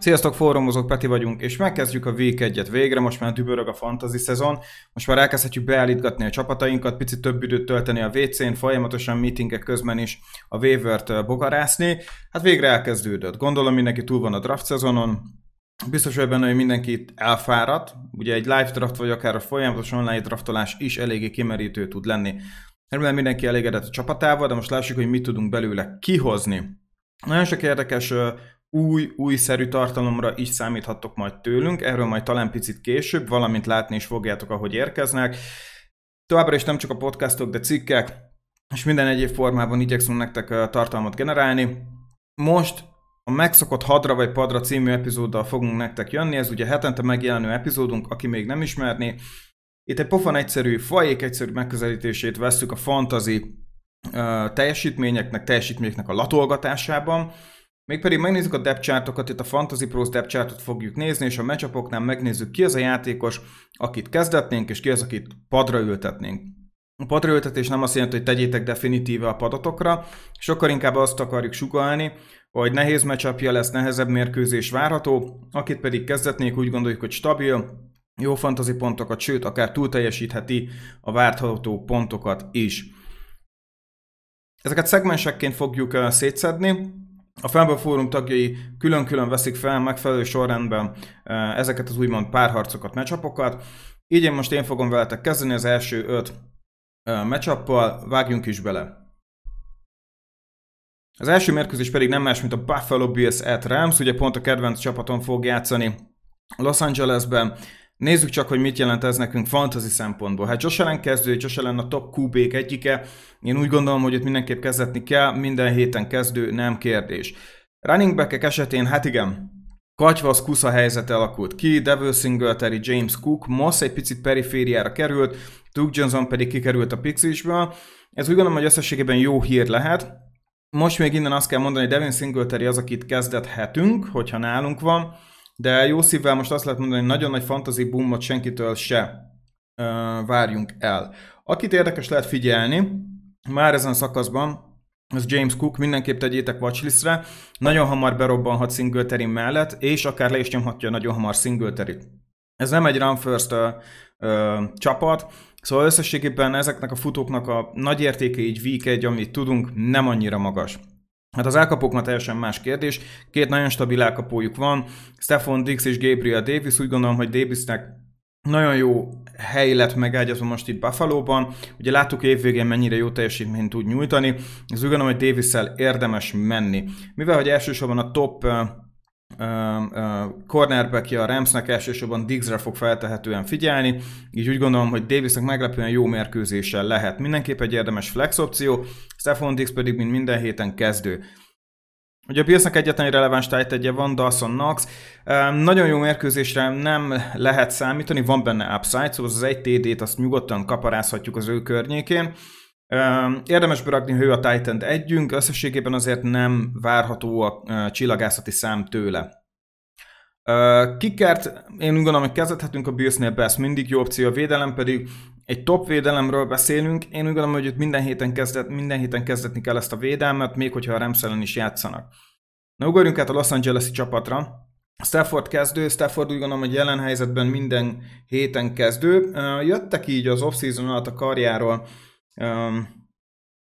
Sziasztok, fórumozók, Peti vagyunk, és megkezdjük a Week 1-et végre, most már dübörög a fantasy szezon, most már elkezdhetjük beállítgatni a csapatainkat, picit több időt tölteni a WC-n, folyamatosan meetingek közben is a waivert bogarászni. Hát végre elkezdődött. Gondolom mindenki túl van a draft szezonon, Biztos vagy benne, hogy mindenki itt elfáradt. Ugye egy live draft vagy akár a folyamatos online draftolás is eléggé kimerítő tud lenni. Remélem mindenki elégedett a csapatával, de most lássuk, hogy mit tudunk belőle kihozni. Nagyon sok érdekes új, újszerű tartalomra is számíthattok majd tőlünk, erről majd talán picit később, valamint látni is fogjátok, ahogy érkeznek. Továbbra is nem csak a podcastok, de cikkek, és minden egyéb formában igyekszünk nektek tartalmat generálni. Most a megszokott Hadra vagy Padra című epizóddal fogunk nektek jönni, ez ugye hetente megjelenő epizódunk, aki még nem ismerné. Itt egy pofan egyszerű, fajék egyszerű megközelítését veszük a fantazi uh, teljesítményeknek, teljesítményeknek a latolgatásában. Mégpedig megnézzük a depth chartokat, itt a Fantasy Pros depth chartot fogjuk nézni, és a matchupoknál megnézzük ki az a játékos, akit kezdetnénk, és ki az, akit padra ültetnénk. A padra ültetés nem azt jelenti, hogy tegyétek definitíve a padatokra, sokkal inkább azt akarjuk sugalni, hogy nehéz meccsapja lesz, nehezebb mérkőzés várható, akit pedig kezdetnék úgy gondoljuk, hogy stabil, jó fantazi pontokat, sőt, akár túl teljesítheti a várható pontokat is. Ezeket szegmensekként fogjuk szétszedni, a Fanball Fórum tagjai külön-külön veszik fel megfelelő sorrendben ezeket az úgymond párharcokat, mecsapokat. Így én most én fogom veletek kezdeni az első öt mecsappal, vágjunk is bele. Az első mérkőzés pedig nem más, mint a Buffalo Bills at Rams, ugye pont a kedvenc csapaton fog játszani Los Angelesben. Nézzük csak, hogy mit jelent ez nekünk fantasy szempontból. Hát Josh Allen kezdő, Josh Allen a top qb egyike. Én úgy gondolom, hogy itt mindenképp kezdetni kell, minden héten kezdő, nem kérdés. Running back esetén, hát igen, Katyvasz kusza helyzet alakult ki, Devil Singletary, James Cook, Moss egy picit perifériára került, Duke Johnson pedig kikerült a Pixisből. Ez úgy gondolom, hogy összességében jó hír lehet. Most még innen azt kell mondani, hogy Devin Singletary az, akit kezdethetünk, hogyha nálunk van, de jó szívvel most azt lehet mondani, hogy nagyon nagy fantasy boomot senkitől se uh, várjunk el. Akit érdekes lehet figyelni, már ezen a szakaszban, az James Cook, mindenképp tegyétek watchlistre, nagyon hamar berobbanhat Singletary mellett, és akár le is nyomhatja nagyon hamar singletary Ez nem egy run first uh, uh, csapat, Szóval összességében ezeknek a futóknak a nagy értéke így week egy, amit tudunk, nem annyira magas. Hát az elkapók ma teljesen más kérdés. Két nagyon stabil elkapójuk van, Stefan Dix és Gabriel Davis. Úgy gondolom, hogy Davisnek nagyon jó hely lett megágyazva most itt Buffalo-ban. Ugye láttuk évvégén mennyire jó teljesítményt tud nyújtani. Ez úgy gondolom, hogy davis érdemes menni. Mivel, hogy elsősorban a top cornerbackje a Ramsnek elsősorban Diggsre fog feltehetően figyelni, így úgy gondolom, hogy Davisnek meglepően jó mérkőzéssel lehet. Mindenképp egy érdemes flex opció, Stephon Diggs pedig mint minden héten kezdő. Ugye a Billsnek egyetlen releváns tájtegye van, Dawson Knox. Nagyon jó mérkőzésre nem lehet számítani, van benne upside, szóval az egy TD-t azt nyugodtan kaparázhatjuk az ő környékén. Érdemes berakni, hogy ő a Titan együnk, összességében azért nem várható a csillagászati szám tőle. Kikert, én úgy gondolom, hogy kezdhetünk a Billsnél be, ez mindig jó opció, a védelem pedig egy top védelemről beszélünk, én úgy gondolom, hogy itt minden héten, kezdet, minden héten kezdetni kell ezt a védelmet, még hogyha a Rams is játszanak. Na ugorjunk át a Los Angeles-i csapatra. Stafford kezdő, Stafford úgy gondolom, hogy jelen helyzetben minden héten kezdő. Jöttek így az off-season alatt a karjáról um,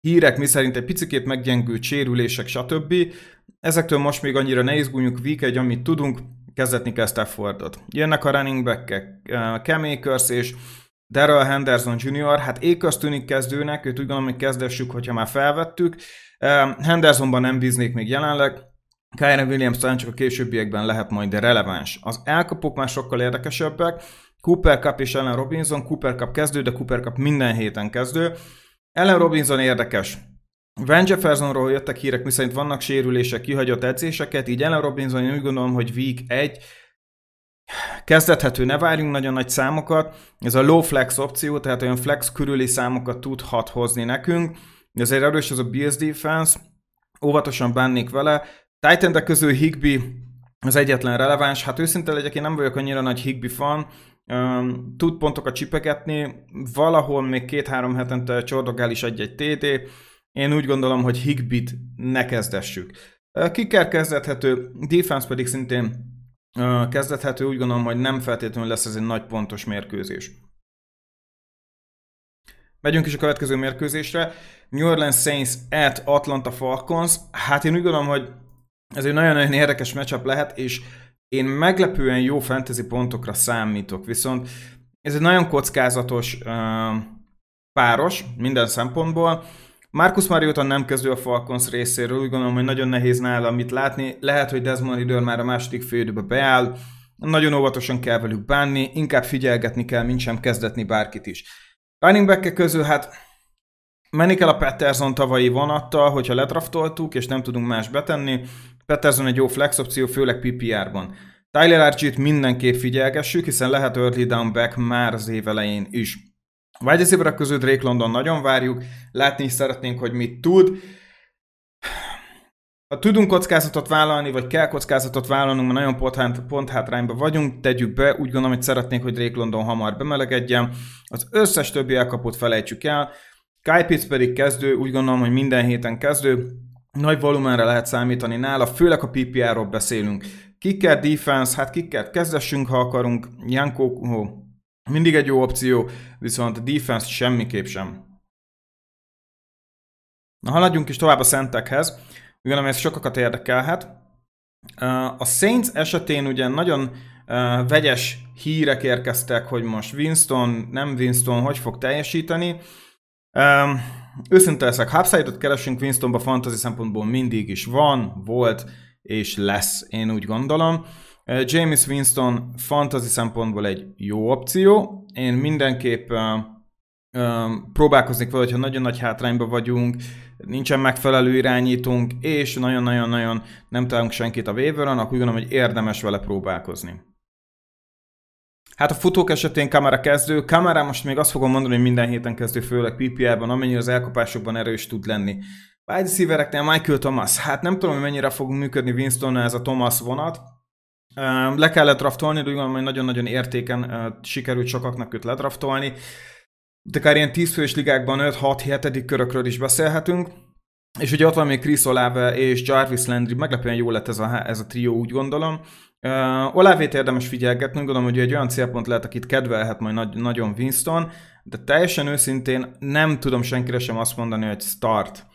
hírek, miszerint egy picikét meggyengült sérülések, stb. Ezektől most még annyira ne izguljunk, week egy, amit tudunk, kezdetni kell Staffordot. Jönnek a running back-ek, Cam Akers és Daryl Henderson Jr., hát Akers tűnik kezdőnek, őt úgy gondolom, hogy kezdessük, hogyha már felvettük. Hendersonban nem bíznék még jelenleg, Kyrie Williams talán csak a későbbiekben lehet majd de releváns. Az elkapok már sokkal érdekesebbek, Cooper Cup és Ellen Robinson, Cooper Cup kezdő, de Cooper Cup minden héten kezdő. Ellen Robinson érdekes. Van Jeffersonról jöttek hírek, miszerint vannak sérülések, kihagyott edzéseket, így Ellen Robinson én úgy gondolom, hogy week 1 kezdethető, ne várjunk nagyon nagy számokat. Ez a low flex opció, tehát olyan flex körüli számokat tudhat hozni nekünk. Ezért erős az a Bills defense, óvatosan bánnék vele. titan közül Higby az egyetlen releváns. Hát őszinte legyek, én nem vagyok annyira nagy Higby fan, tud pontokat csipegetni, valahol még két-három hetente csordogál is egy-egy TT. Én úgy gondolom, hogy Higbit ne kezdessük. Kicker kezdethető, defense pedig szintén kezdethető, úgy gondolom, hogy nem feltétlenül lesz ez egy nagy pontos mérkőzés. Megyünk is a következő mérkőzésre. New Orleans Saints at Atlanta Falcons. Hát én úgy gondolom, hogy ez egy nagyon-nagyon érdekes matchup lehet, és én meglepően jó fantasy pontokra számítok, viszont ez egy nagyon kockázatos uh, páros minden szempontból. Marcus Mariota nem kezdő a Falcons részéről, úgy gondolom, hogy nagyon nehéz nála mit látni. Lehet, hogy Desmond Ridder már a második félidőbe beáll, nagyon óvatosan kell velük bánni, inkább figyelgetni kell, mint sem kezdetni bárkit is. Running back közül hát menni kell a Patterson tavalyi vonattal, hogyha ledraftoltuk, és nem tudunk más betenni. Patterson egy jó flex opció, főleg PPR-ban. Tyler Archie-t mindenképp figyelgessük, hiszen lehet early down back már az év elején is. Wide receiver közül Drake London nagyon várjuk, látni is szeretnénk, hogy mit tud. Ha tudunk kockázatot vállalni, vagy kell kockázatot vállalnunk, mert nagyon pont, pont hátrányban vagyunk, tegyük be, úgy gondolom, hogy szeretnénk, hogy Drake London hamar bemelegedjen. Az összes többi elkapott felejtsük el. Kyle Pitts pedig kezdő, úgy gondolom, hogy minden héten kezdő. Nagy volumenre lehet számítani nála, főleg a PPR-ról beszélünk. Kicker defense, hát kicker kezdessünk, ha akarunk. Janko mindig egy jó opció, viszont a defense semmiképp sem. Na, haladjunk is tovább a szentekhez. Ugyanem ez sokakat érdekelhet. A Saints esetén ugye nagyon vegyes hírek érkeztek, hogy most Winston, nem Winston, hogy fog teljesíteni. Őszinte leszek, upside keresünk Winstonba fantasy szempontból mindig is van, volt és lesz, én úgy gondolom. James Winston fantasy szempontból egy jó opció. Én mindenképp próbálkoznék vele, hogyha nagyon nagy hátrányban vagyunk, nincsen megfelelő irányítunk, és nagyon-nagyon-nagyon nem találunk senkit a waiveron, akkor úgy gondolom, hogy érdemes vele próbálkozni. Hát a futók esetén kamera kezdő. Kamera most még azt fogom mondani, hogy minden héten kezdő, főleg PPR-ban, amennyire az elkapásokban erős tud lenni. Wide receivereknél Michael Thomas. Hát nem tudom, hogy mennyire fog működni Winston ez a Thomas vonat. Le kellett draftolni, de úgy gondolom, hogy nagyon-nagyon értéken sikerült sokaknak őt ledraftolni de akár ilyen 10 fős ligákban 5-6-7. körökről is beszélhetünk. És ugye ott van még Chris Olave és Jarvis Landry, meglepően jó lett ez a, ez a trió, úgy gondolom. Uh, Olávét érdemes figyelgetni, gondolom, hogy egy olyan célpont lehet, akit kedvelhet majd nagy, nagyon Winston, de teljesen őszintén nem tudom senkire sem azt mondani, hogy start.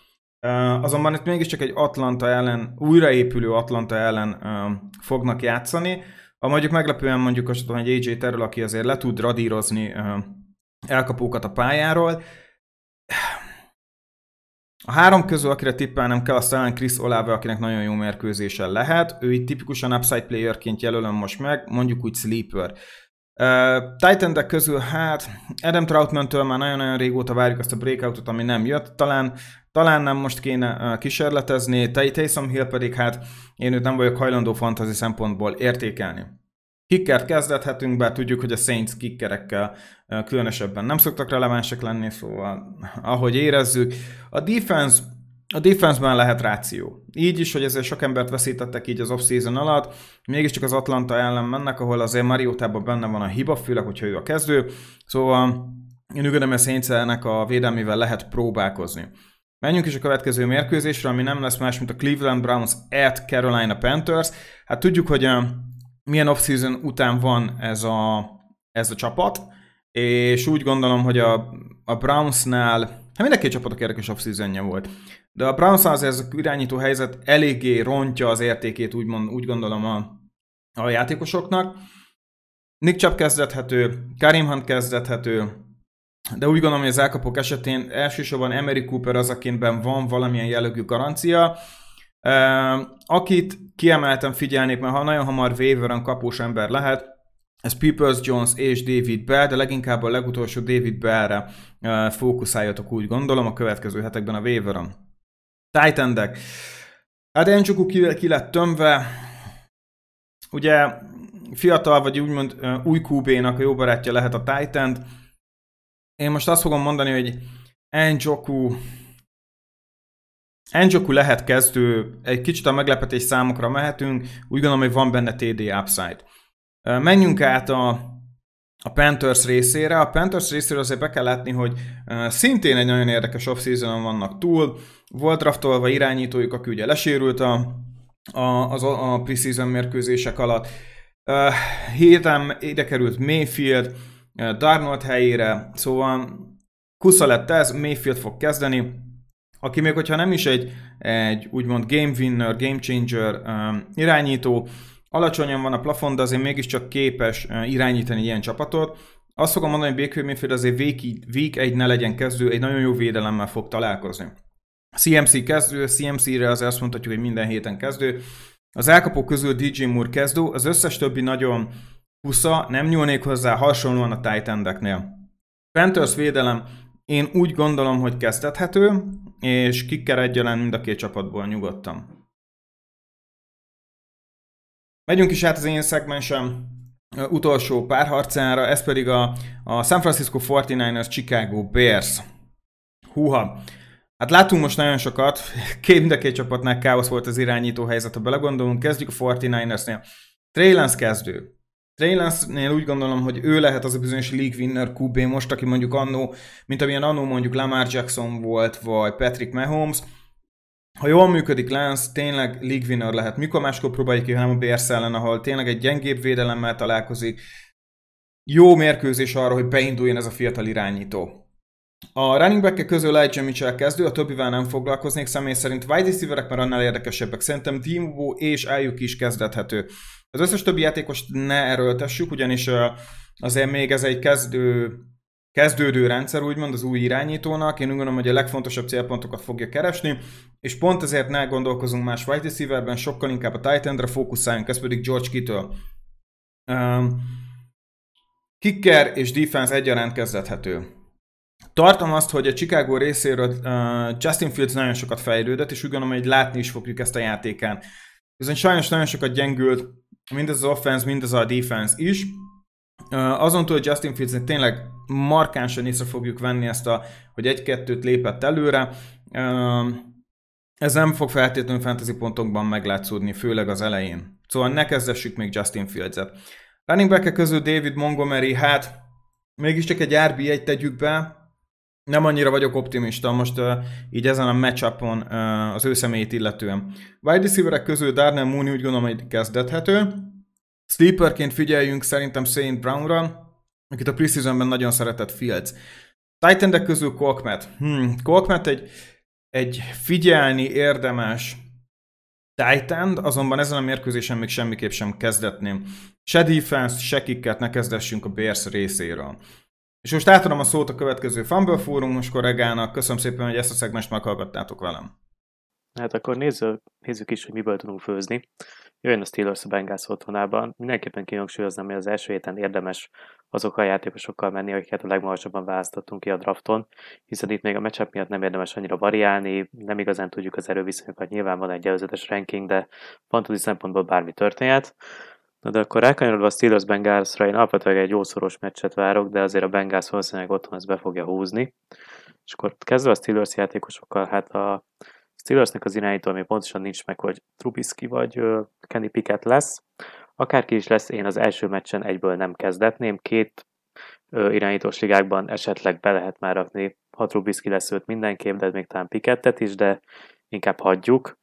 Uh, azonban itt mégiscsak egy Atlanta ellen, újraépülő Atlanta ellen uh, fognak játszani. A mondjuk meglepően mondjuk azt hogy AJ Terrell, aki azért le tud radírozni uh, elkapókat a pályáról. A három közül, akire tippelnem kell, azt talán Chris Olave, akinek nagyon jó mérkőzésen lehet. Ő itt tipikusan upside playerként jelölöm most meg, mondjuk úgy sleeper. Uh, titan közül, hát Adam Troutman-től már nagyon-nagyon régóta várjuk azt a breakoutot, ami nem jött. Talán, talán nem most kéne uh, kísérletezni. Taysom Hill pedig, hát én őt nem vagyok hajlandó fantasy szempontból értékelni. Kickert kezdethetünk, bár tudjuk, hogy a Saints kickerekkel különösebben nem szoktak relevánsak lenni, szóval ahogy érezzük. A defense a defense-ben lehet ráció. Így is, hogy ezért sok embert veszítettek így az off-season alatt, mégiscsak az Atlanta ellen mennek, ahol azért Mariotában benne van a hiba, főleg, hogyha ő a kezdő. Szóval én úgy a saints a védelmével lehet próbálkozni. Menjünk is a következő mérkőzésre, ami nem lesz más, mint a Cleveland Browns at Carolina Panthers. Hát tudjuk, hogy milyen off-season után van ez a, ez a csapat, és úgy gondolom, hogy a, a Brownsnál, hát mind csapatok érdekes off volt, de a Brownsnál ez a irányító helyzet eléggé rontja az értékét, úgy, mond, úgy gondolom a, a játékosoknak. Nick Chubb kezdethető, Karim Hunt kezdethető, de úgy gondolom, hogy az elkapok esetén elsősorban Emery Cooper az, akinben van valamilyen jellegű garancia, Akit kiemeltem figyelnék, mert ha nagyon hamar waveren kapós ember lehet, ez Peoples Jones és David Bell, de leginkább a legutolsó David Bellre fókuszáljatok úgy gondolom a következő hetekben a waveren. titan -dek. Hát Enchuku ki, ki lett tömve, ugye fiatal vagy úgymond új QB-nak a jó barátja lehet a Titan. Én most azt fogom mondani, hogy Enjoku Enjoku lehet kezdő, egy kicsit a meglepetés számokra mehetünk, úgy gondolom, hogy van benne TD upside. Menjünk át a, a Panthers részére. A Panthers részére azért be kell látni, hogy szintén egy nagyon érdekes off vannak túl. Volt draftolva irányítójuk, aki ugye lesérült a, a, az, a preseason mérkőzések alatt. Héten ide került Mayfield, Darnold helyére, szóval kusza lett ez, Mayfield fog kezdeni, aki még hogyha nem is egy, egy úgymond game winner, game changer um, irányító, alacsonyan van a plafon, de azért mégiscsak képes irányítani ilyen csapatot. Azt fogom mondani, hogy Baker Mayfield azért week, week egy ne legyen kezdő, egy nagyon jó védelemmel fog találkozni. CMC kezdő, CMC-re azért azt mondhatjuk, hogy minden héten kezdő. Az elkapók közül DJ Moore kezdő, az összes többi nagyon pusza, nem nyúlnék hozzá hasonlóan a tight Panthers védelem, én úgy gondolom, hogy kezdethető, és kicker egyaránt mind a két csapatból nyugodtan. Megyünk is át az én szegmensem utolsó párharcára, ez pedig a, a San Francisco 49ers Chicago Bears. Húha! Hát látunk most nagyon sokat, két, mind a két csapatnál káosz volt az irányító helyzet, ha belegondolunk, kezdjük a 49ersnél. Trey kezdő. Trey Lance-nél úgy gondolom, hogy ő lehet az a bizonyos league winner QB most, aki mondjuk annó, mint amilyen annó mondjuk Lamar Jackson volt, vagy Patrick Mahomes, ha jól működik Lance, tényleg league winner lehet. Mikor máskor próbáljuk ki, hanem a Bears ellen, ahol tényleg egy gyengébb védelemmel találkozik. Jó mérkőzés arra, hogy beinduljon ez a fiatal irányító. A running back közül Elijah Mitchell kezdő, a többivel nem foglalkoznék személy szerint. Wide receiverek már annál érdekesebbek. Szerintem Dimo és Ayuk is kezdethető. Az összes többi játékost ne erőltessük, ugyanis azért még ez egy kezdő kezdődő rendszer, úgymond az új irányítónak. Én úgy gondolom, hogy a legfontosabb célpontokat fogja keresni, és pont ezért ne gondolkozunk más wide receiverben, sokkal inkább a tight endre fókuszáljunk, ez pedig George Kittle. Um, kicker és defense egyaránt kezdethető. Tartom azt, hogy a Chicago részéről uh, Justin Fields nagyon sokat fejlődött, és úgy gondolom, hogy látni is fogjuk ezt a játékán. Viszont sajnos nagyon sokat gyengült mindez az offense, mindez a defense is, azon túl, hogy Justin Fields tényleg markánsan észre fogjuk venni ezt a, hogy egy-kettőt lépett előre, ez nem fog feltétlenül fantasy pontokban meglátszódni, főleg az elején. Szóval ne kezdessük még Justin Fields-et. Running back közül David Montgomery, hát mégiscsak egy RB1 tegyük be, nem annyira vagyok optimista most uh, így ezen a matchupon uh, az ő személyét illetően. Wide receiverek közül Darnell Mooney úgy gondolom, hogy kezdethető. Sleeperként figyeljünk szerintem Saint Brownra, akit a preseasonben nagyon szeretett Fields. titan közül Colkmet. Hmm, Colkmet egy, egy figyelni érdemes Titan, azonban ezen a mérkőzésen még semmiképp sem kezdetném. Se defense, se kicket ne kezdessünk a Bears részéről. És most átadom a szót a következő Fumble Fórumos kollégának. Köszönöm szépen, hogy ezt a szegmest meghallgattátok velem. Hát akkor nézzük, nézzük is, hogy miből tudunk főzni. Jöjjön a Steelers a Bengals otthonában. Mindenképpen kihangsúlyoznám, hogy az első héten érdemes azokkal a játékosokkal menni, akiket a legmagasabban választottunk ki a drafton, hiszen itt még a matchup miatt nem érdemes annyira variálni, nem igazán tudjuk az erőviszonyokat, nyilván van egy előzetes ranking, de fantasy szempontból bármi történhet. Na de akkor rákanyarodva a Steelers Bengalsra, én alapvetően egy jószoros meccset várok, de azért a Bengals valószínűleg otthon ezt be fogja húzni. És akkor kezdve a Steelers játékosokkal, hát a Steelersnek az irányító, ami pontosan nincs meg, hogy Trubisky vagy Kenny Pickett lesz. Akárki is lesz, én az első meccsen egyből nem kezdetném. Két irányítós ligákban esetleg be lehet már rakni, ha Trubisky lesz őt mindenképp, de még talán Pickettet is, de inkább hagyjuk.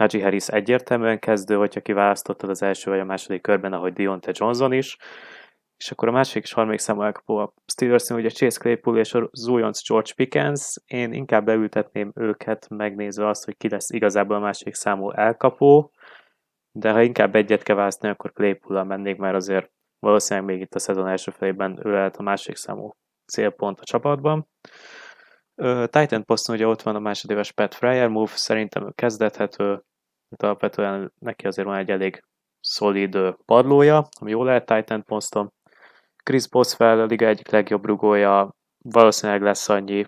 Najee Harris egyértelműen kezdő, hogyha kiválasztottad az első vagy a második körben, ahogy Dionte Johnson is. És akkor a másik és harmadik számú elkapó a steelers ugye Chase Claypool és az újonc George Pickens. Én inkább leültetném őket, megnézve azt, hogy ki lesz igazából a másik számú elkapó, de ha inkább egyet kell választani, akkor Claypool-al mennék, mert azért valószínűleg még itt a szezon első felében ő lehet a másik számú célpont a csapatban. Titan poszton ugye ott van a másodéves Pat Fryer move, szerintem ő kezdethető, de alapvetően neki azért van egy elég szolid padlója, ami jól lehet Titan poszton. Chris Boswell a liga egyik legjobb rugója, valószínűleg lesz annyi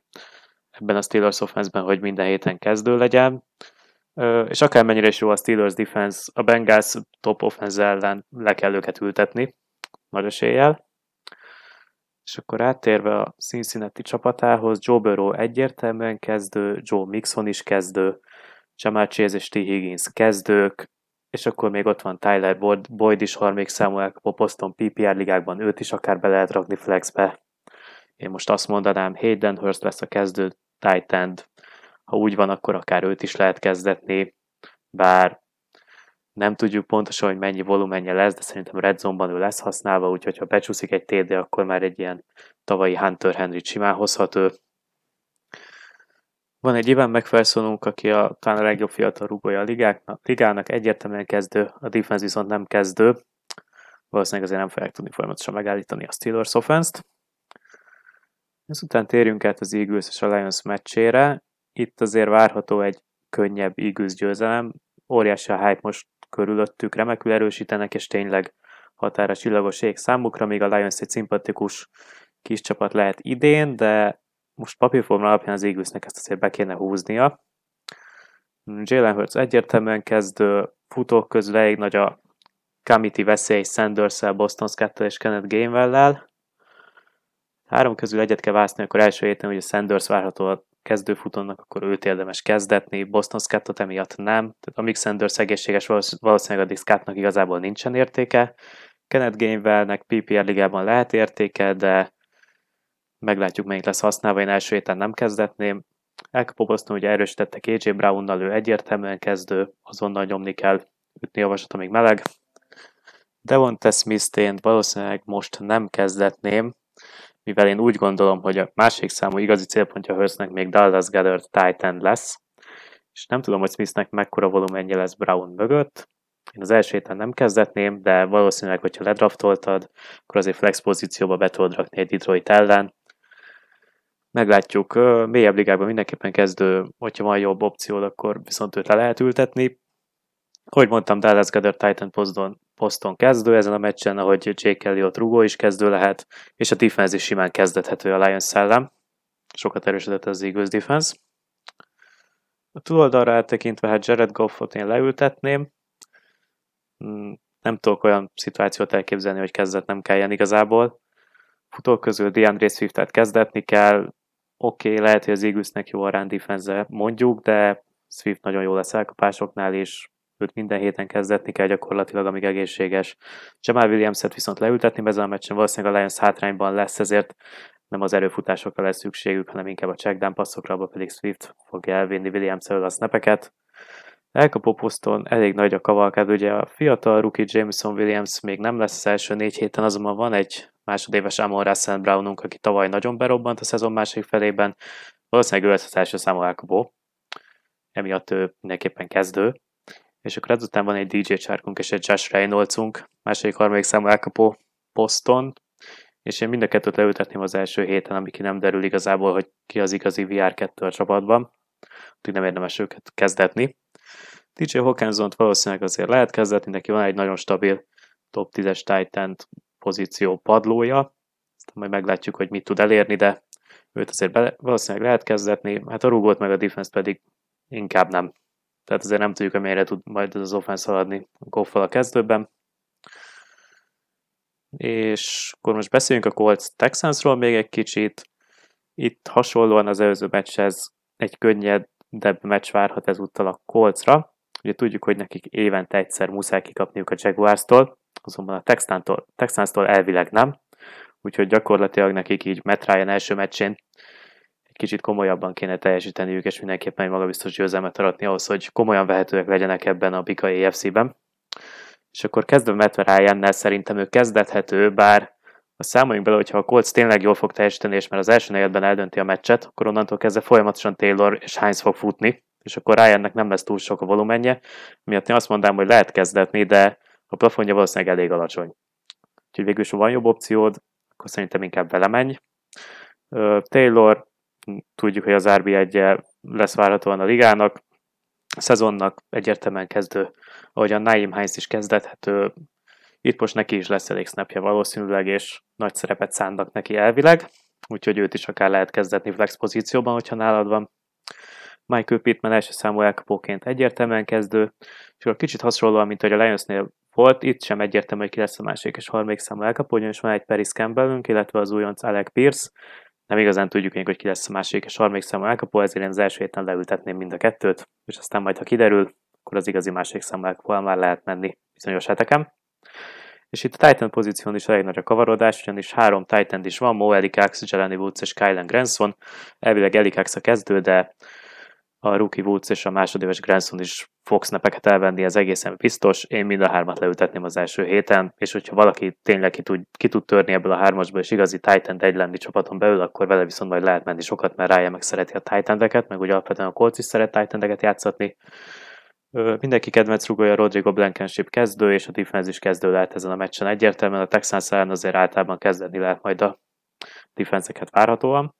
ebben a Steelers offense hogy minden héten kezdő legyen. És akármennyire is jó a Steelers defense, a Bengals top offense ellen le kell őket ültetni, nagy eséllyel. És akkor áttérve a Cincinnati csapatához, Joe Burrow egyértelműen kezdő, Joe Mixon is kezdő, Jamal Chase és T. Higgins kezdők, és akkor még ott van Tyler Boyd is harmadik számú elkapó poszton PPR ligákban, őt is akár be lehet rakni flexbe. Én most azt mondanám, Hayden Hurst lesz a kezdő tight end. Ha úgy van, akkor akár őt is lehet kezdetni, bár nem tudjuk pontosan, hogy mennyi volumenje lesz, de szerintem Red Zone-ban ő lesz használva, úgyhogy ha becsúszik egy TD, akkor már egy ilyen tavalyi Hunter Henry simán hozható. Van egy Ivan megfelszólunk, aki a, talán a legjobb fiatal rúgója a ligáknak, ligának, egyértelműen kezdő, a defense viszont nem kezdő. Valószínűleg azért nem fogják tudni folyamatosan megállítani a Steelers offense-t. Ezután térjünk át az Eagles és a Lions meccsére. Itt azért várható egy könnyebb Eagles győzelem. Óriási a hype most körülöttük, remekül erősítenek, és tényleg határa csillagos ég számukra, még a Lions egy szimpatikus kis csapat lehet idén, de most papírforma alapján az Eaglesnek ezt azért be kéne húznia. Jalen Hurts egyértelműen kezdő, futók közül elég nagy a Kamiti veszély sanders Boston scott és Kenneth Gainwell-lel. Három közül egyet kell vászni, akkor első héten hogy a Sanders várható kezdőfutónak, akkor őt érdemes kezdetni, Boston Scottot emiatt nem. Tehát amíg Sanders egészséges, valószínűleg addig Scottnak igazából nincsen értéke. Kenneth Gainwellnek PPR ligában lehet értéke, de meglátjuk, melyik lesz használva, én első héten nem kezdetném. Elkapó Boston ugye erősítettek AJ Brownnal, ő egyértelműen kezdő, azonnal nyomni kell, ütni javaslat, amíg meleg. Devonta Smith-t valószínűleg most nem kezdetném, mivel én úgy gondolom, hogy a másik számú igazi célpontja Hurstnek még Dallas Goddard Titan lesz, és nem tudom, hogy Smithnek mekkora volumenje lesz Brown mögött. Én az első héten nem kezdetném, de valószínűleg, hogyha ledraftoltad, akkor azért flex pozícióba be tudod rakni egy Detroit ellen. Meglátjuk, mélyebb ligában mindenképpen kezdő, hogyha van jobb opció, akkor viszont őt le lehet ültetni. Hogy mondtam, Dallas Goddard Titan poszton, poszton kezdő ezen a meccsen, ahogy Jake Elliott rugó is kezdő lehet, és a defense is simán kezdethető a Lions szellem. Sokat erősödött az Eagles defense. A túloldalra eltekintve, hát Jared Goffot én leültetném. Hmm, nem tudok olyan szituációt elképzelni, hogy kezdet nem kelljen igazából. Futók közül DeAndre Swiftet kezdetni kell. Oké, okay, lehet, hogy az Eaglesnek jó a run defense mondjuk, de Swift nagyon jó lesz elkapásoknál, és őt minden héten kezdetni kell gyakorlatilag, amíg egészséges. Jamal Williams-et viszont leültetni ezen a meccsen, valószínűleg a Lions hátrányban lesz, ezért nem az erőfutásokra lesz szükségük, hanem inkább a checkdown passzokra, abban pedig Swift fogja elvinni williams a snapeket. Elkapó poszton elég nagy a kavalkád, ugye a fiatal rookie Jameson Williams még nem lesz az első négy héten, azonban van egy másodéves Amon Russell Brownunk, aki tavaly nagyon berobbant a szezon másik felében, valószínűleg ő lesz az első számú elkapó, emiatt ő mindenképpen kezdő és akkor ezután van egy DJ csárkunk és egy Josh Reynoldsunk, második, harmadik számú elkapó poszton, és én mind a kettőt leültetném az első héten, ki nem derül igazából, hogy ki az igazi VR2 a csapatban, úgyhogy nem érdemes őket kezdetni. DJ hawkinson valószínűleg azért lehet kezdetni, neki van egy nagyon stabil top 10-es Titan pozíció padlója, aztán majd meglátjuk, hogy mit tud elérni, de őt azért be, valószínűleg lehet kezdetni, hát a rúgót meg a defense pedig inkább nem. Tehát azért nem tudjuk, amelyre tud majd az offense haladni Goffal a kezdőben. És akkor most beszéljünk a Colts Texansról még egy kicsit. Itt hasonlóan az előző meccshez egy könnyedebb meccs várhat ezúttal a Coltsra. Ugye tudjuk, hogy nekik évente egyszer muszáj kikapniuk a Jaguars-tól, azonban a Texans-tól elvileg nem, úgyhogy gyakorlatilag nekik így Matt Ryan első meccsén kicsit komolyabban kéne teljesíteniük, és mindenképpen egy magabiztos győzelmet aratni ahhoz, hogy komolyan vehetőek legyenek ebben a Bika EFC-ben. És akkor kezdve Matt Ryan-nel szerintem ő kezdethető, bár a számoljunk bele, hogyha a Colts tényleg jól fog teljesíteni, és már az első negyedben eldönti a meccset, akkor onnantól kezdve folyamatosan Taylor és Heinz fog futni, és akkor Ryannek nem lesz túl sok a volumenje, miatt én azt mondanám, hogy lehet kezdetni, de a plafonja valószínűleg elég alacsony. Úgyhogy végül is, van jobb opciód, akkor szerintem inkább belemenj. Taylor tudjuk, hogy az rb 1 lesz várhatóan a ligának, a szezonnak egyértelműen kezdő, ahogy a Naim Heinz is kezdethető, itt most neki is lesz elég snapja valószínűleg, és nagy szerepet szánnak neki elvileg, úgyhogy őt is akár lehet kezdetni flex pozícióban, hogyha nálad van. Michael Pittman első számú elkapóként egyértelműen kezdő, és akkor kicsit hasonlóan, mint hogy a Lionsnél volt, itt sem egyértelmű, hogy ki lesz a másik és harmadik számú elkapó, ugyanis van egy Paris Campbellünk, illetve az újonc Alec Pierce, nem igazán tudjuk még, hogy ki lesz a másik és harmadik számú elkapó, ezért én az első héten leültetném mind a kettőt, és aztán majd, ha kiderül, akkor az igazi másik számlákkal már lehet menni bizonyos heteken. És itt a Titan pozíción is elég nagy a kavarodás, ugyanis három Titan is van, Mo Elikax, Jelani Woods és Kylan Granson. Elvileg Elikax a kezdő, de a rookie Woods és a másodéves Granson is fog snapeket elvenni, ez egészen biztos. Én mind a hármat leültetném az első héten, és hogyha valaki tényleg ki tud, ki tud törni ebből a hármasból, és igazi Titan egy lenni csapaton belül, akkor vele viszont majd lehet menni sokat, mert rája meg szereti a titan meg ugye alapvetően a Colts is szeret titan játszatni. Mindenki kedvenc rugója Rodrigo Blankenship kezdő, és a defense is kezdő lehet ezen a meccsen egyértelműen. A Texans ellen azért általában kezdeni lehet majd a defense várhatóan.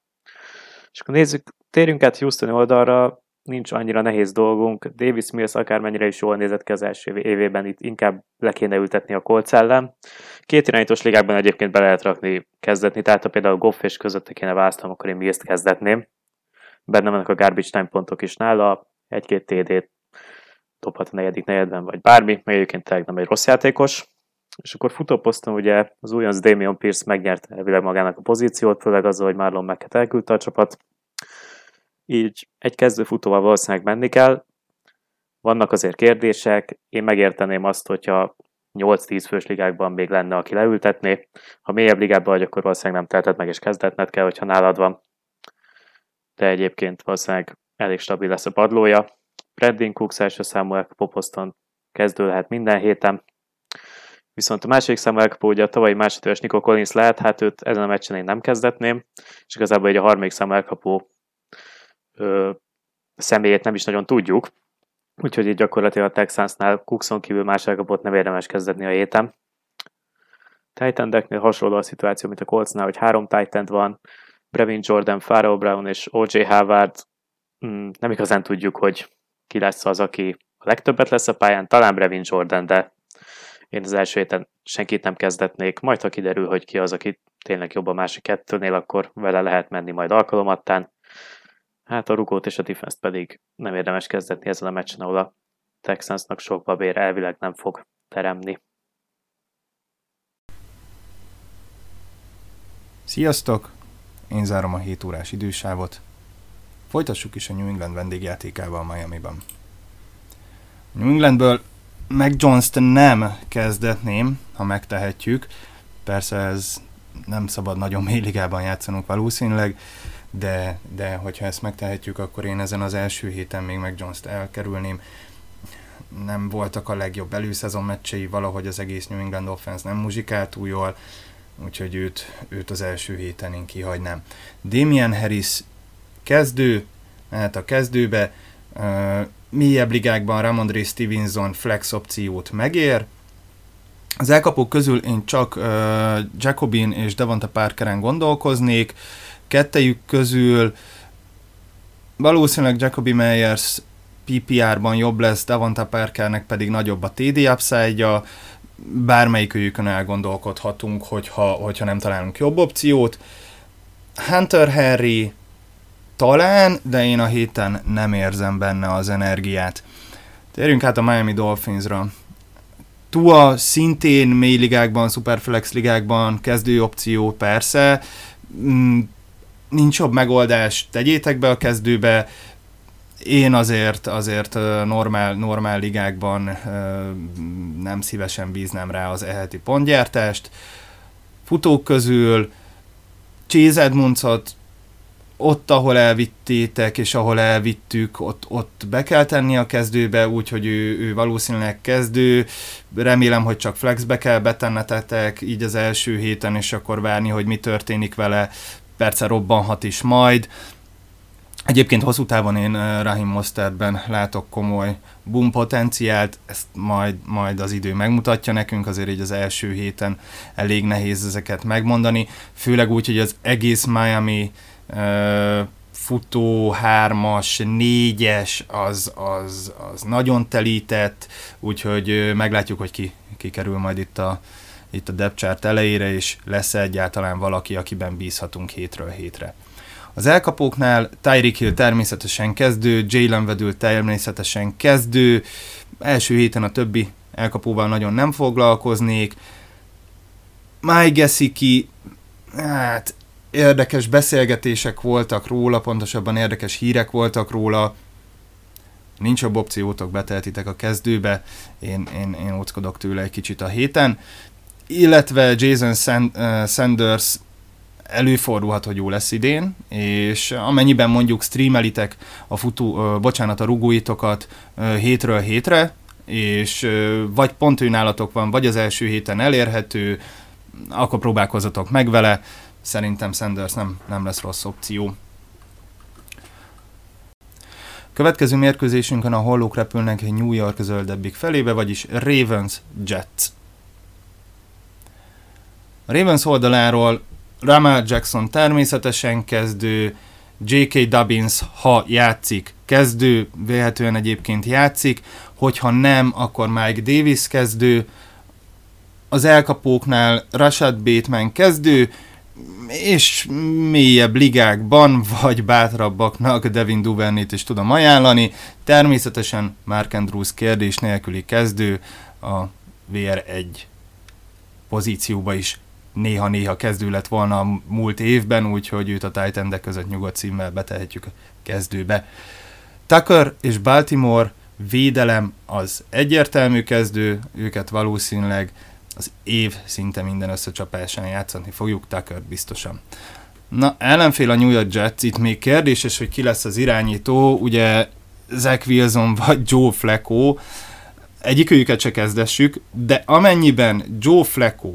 És akkor nézzük, térjünk át Houston oldalra, nincs annyira nehéz dolgunk. Davis Mills akármennyire is jól nézett ki az első évében, itt inkább le kéne ültetni a Colts ellen. Két irányítós ligákban egyébként be lehet rakni, kezdetni, tehát ha például Goff és közötte kéne választanom, akkor én Mills-t kezdetném. Benne vannak a garbage time pontok is nála, egy-két TD-t dobhat a negyedik negyedben, vagy bármi, meg egyébként tényleg nem egy rossz játékos. És akkor futóposzton ugye az újonc Damian Pierce megnyerte elvileg magának a pozíciót, főleg azzal, hogy Marlon Macket elküldte a csapat. Így egy kezdő futóval valószínűleg menni kell. Vannak azért kérdések, én megérteném azt, hogyha 8-10 fős ligákban még lenne, aki leültetné. Ha mélyebb ligában vagy, akkor valószínűleg nem teheted meg, és kezdetned kell, hogyha nálad van. De egyébként valószínűleg elég stabil lesz a padlója. Brandon Cooks első számú elkapó poszton kezdő lehet minden héten. Viszont a második számú elkapó ugye a tavalyi másodéves Nico Collins lehet, hát őt ezen a meccsen én nem kezdetném, és igazából egy a harmadik számú elkapó ö, személyét nem is nagyon tudjuk, úgyhogy így gyakorlatilag a Texansnál Cookson kívül más elkapott nem érdemes kezdetni a héten. titan hasonló a szituáció, mint a Coltsnál, hogy három Titan van, Brevin Jordan, Pharaoh Brown és O.J. Havard, mm, nem igazán tudjuk, hogy ki lesz az, aki a legtöbbet lesz a pályán, talán Brevin Jordan, de én az első héten senkit nem kezdetnék, majd ha kiderül, hogy ki az, aki tényleg jobb a másik kettőnél, akkor vele lehet menni majd alkalomattán. Hát a rugót és a defense pedig nem érdemes kezdetni ezen a meccsen, ahol a Texansnak sok babér elvileg nem fog teremni. Sziasztok! Én zárom a 7 órás idősávot. Folytassuk is a New England vendégjátékával Miami-ban. New Englandből meg Jones-t nem kezdetném, ha megtehetjük. Persze ez nem szabad nagyon mély ligában játszanunk valószínűleg, de, de hogyha ezt megtehetjük, akkor én ezen az első héten még meg Jones-t elkerülném. Nem voltak a legjobb előszezon meccsei, valahogy az egész New England offense nem muzsikált túl jól, úgyhogy őt, őt az első héten én kihagynám. Damian Harris kezdő, mehet a kezdőbe, uh, mélyebb ligákban Ramondre Stevenson flex opciót megér, az elkapók közül én csak uh, Jacobin és Devonta Parkeren gondolkoznék, kettejük közül valószínűleg Jacobi Meyers PPR-ban jobb lesz, Devonta Parkernek pedig nagyobb a TD upside-ja, bármelyikőjükön elgondolkodhatunk, hogyha, hogyha nem találunk jobb opciót. Hunter Henry talán, de én a héten nem érzem benne az energiát. Térjünk át a Miami Dolphinsra. Tua szintén mély ligákban, superflex ligákban kezdő opció, persze. Nincs jobb megoldás, tegyétek be a kezdőbe. Én azért, azért normál, normál ligákban nem szívesen bíznám rá az eheti pontgyártást. Futók közül Chase Edmundsot ott, ahol elvittétek, és ahol elvittük, ott, ott be kell tenni a kezdőbe, úgyhogy ő, ő valószínűleg kezdő. Remélem, hogy csak flexbe kell betennetetek így az első héten, és akkor várni, hogy mi történik vele. Perce robbanhat is majd. Egyébként hosszú távon én eh, Rahim Mosterben látok komoly boom potenciált, ezt majd, majd az idő megmutatja nekünk, azért így az első héten elég nehéz ezeket megmondani, főleg úgy, hogy az egész Miami futó hármas, négyes, az, az, az nagyon telített, úgyhogy meglátjuk, hogy ki, ki kerül majd itt a, itt a depth chart elejére, és lesz egyáltalán valaki, akiben bízhatunk hétről hétre. Az elkapóknál Tyreek Hill természetesen kezdő, Jalen Vedül természetesen kezdő, első héten a többi elkapóval nagyon nem foglalkoznék. Mike Gesicki, hát érdekes beszélgetések voltak róla, pontosabban érdekes hírek voltak róla. nincs jobb opciótok, beteltitek a kezdőbe, én, én, én óckodok tőle egy kicsit a héten. Illetve Jason Sanders előfordulhat, hogy jó lesz idén, és amennyiben mondjuk streamelitek a futó, bocsánat, a rugóitokat hétről hétre, és vagy pont ő nálatok van, vagy az első héten elérhető, akkor próbálkozzatok meg vele. Szerintem Sanders nem, nem lesz rossz opció. Következő mérkőzésünkön a hollók repülnek New York zöldebbik felébe, vagyis Ravens Jets. A Ravens oldaláról Ramal Jackson természetesen kezdő, J.K. Dobbins, ha játszik, kezdő, véletlenül egyébként játszik, hogyha nem, akkor Mike Davis kezdő, az elkapóknál Rashad Bateman kezdő, és mélyebb ligákban, vagy bátrabbaknak Devin Duvernit is tudom ajánlani. Természetesen Mark Andrews kérdés nélküli kezdő a VR1 pozícióba is néha-néha kezdő lett volna a múlt évben, úgyhogy őt a titan között nyugodt címmel betehetjük a kezdőbe. Tucker és Baltimore védelem az egyértelmű kezdő, őket valószínűleg az év szinte minden összecsapásán játszani fogjuk, Tucker biztosan. Na, ellenfél a New York Jets, itt még kérdéses, hogy ki lesz az irányító, ugye Zach Wilson vagy Joe Flacco, egyikőjüket se kezdessük, de amennyiben Joe Flacco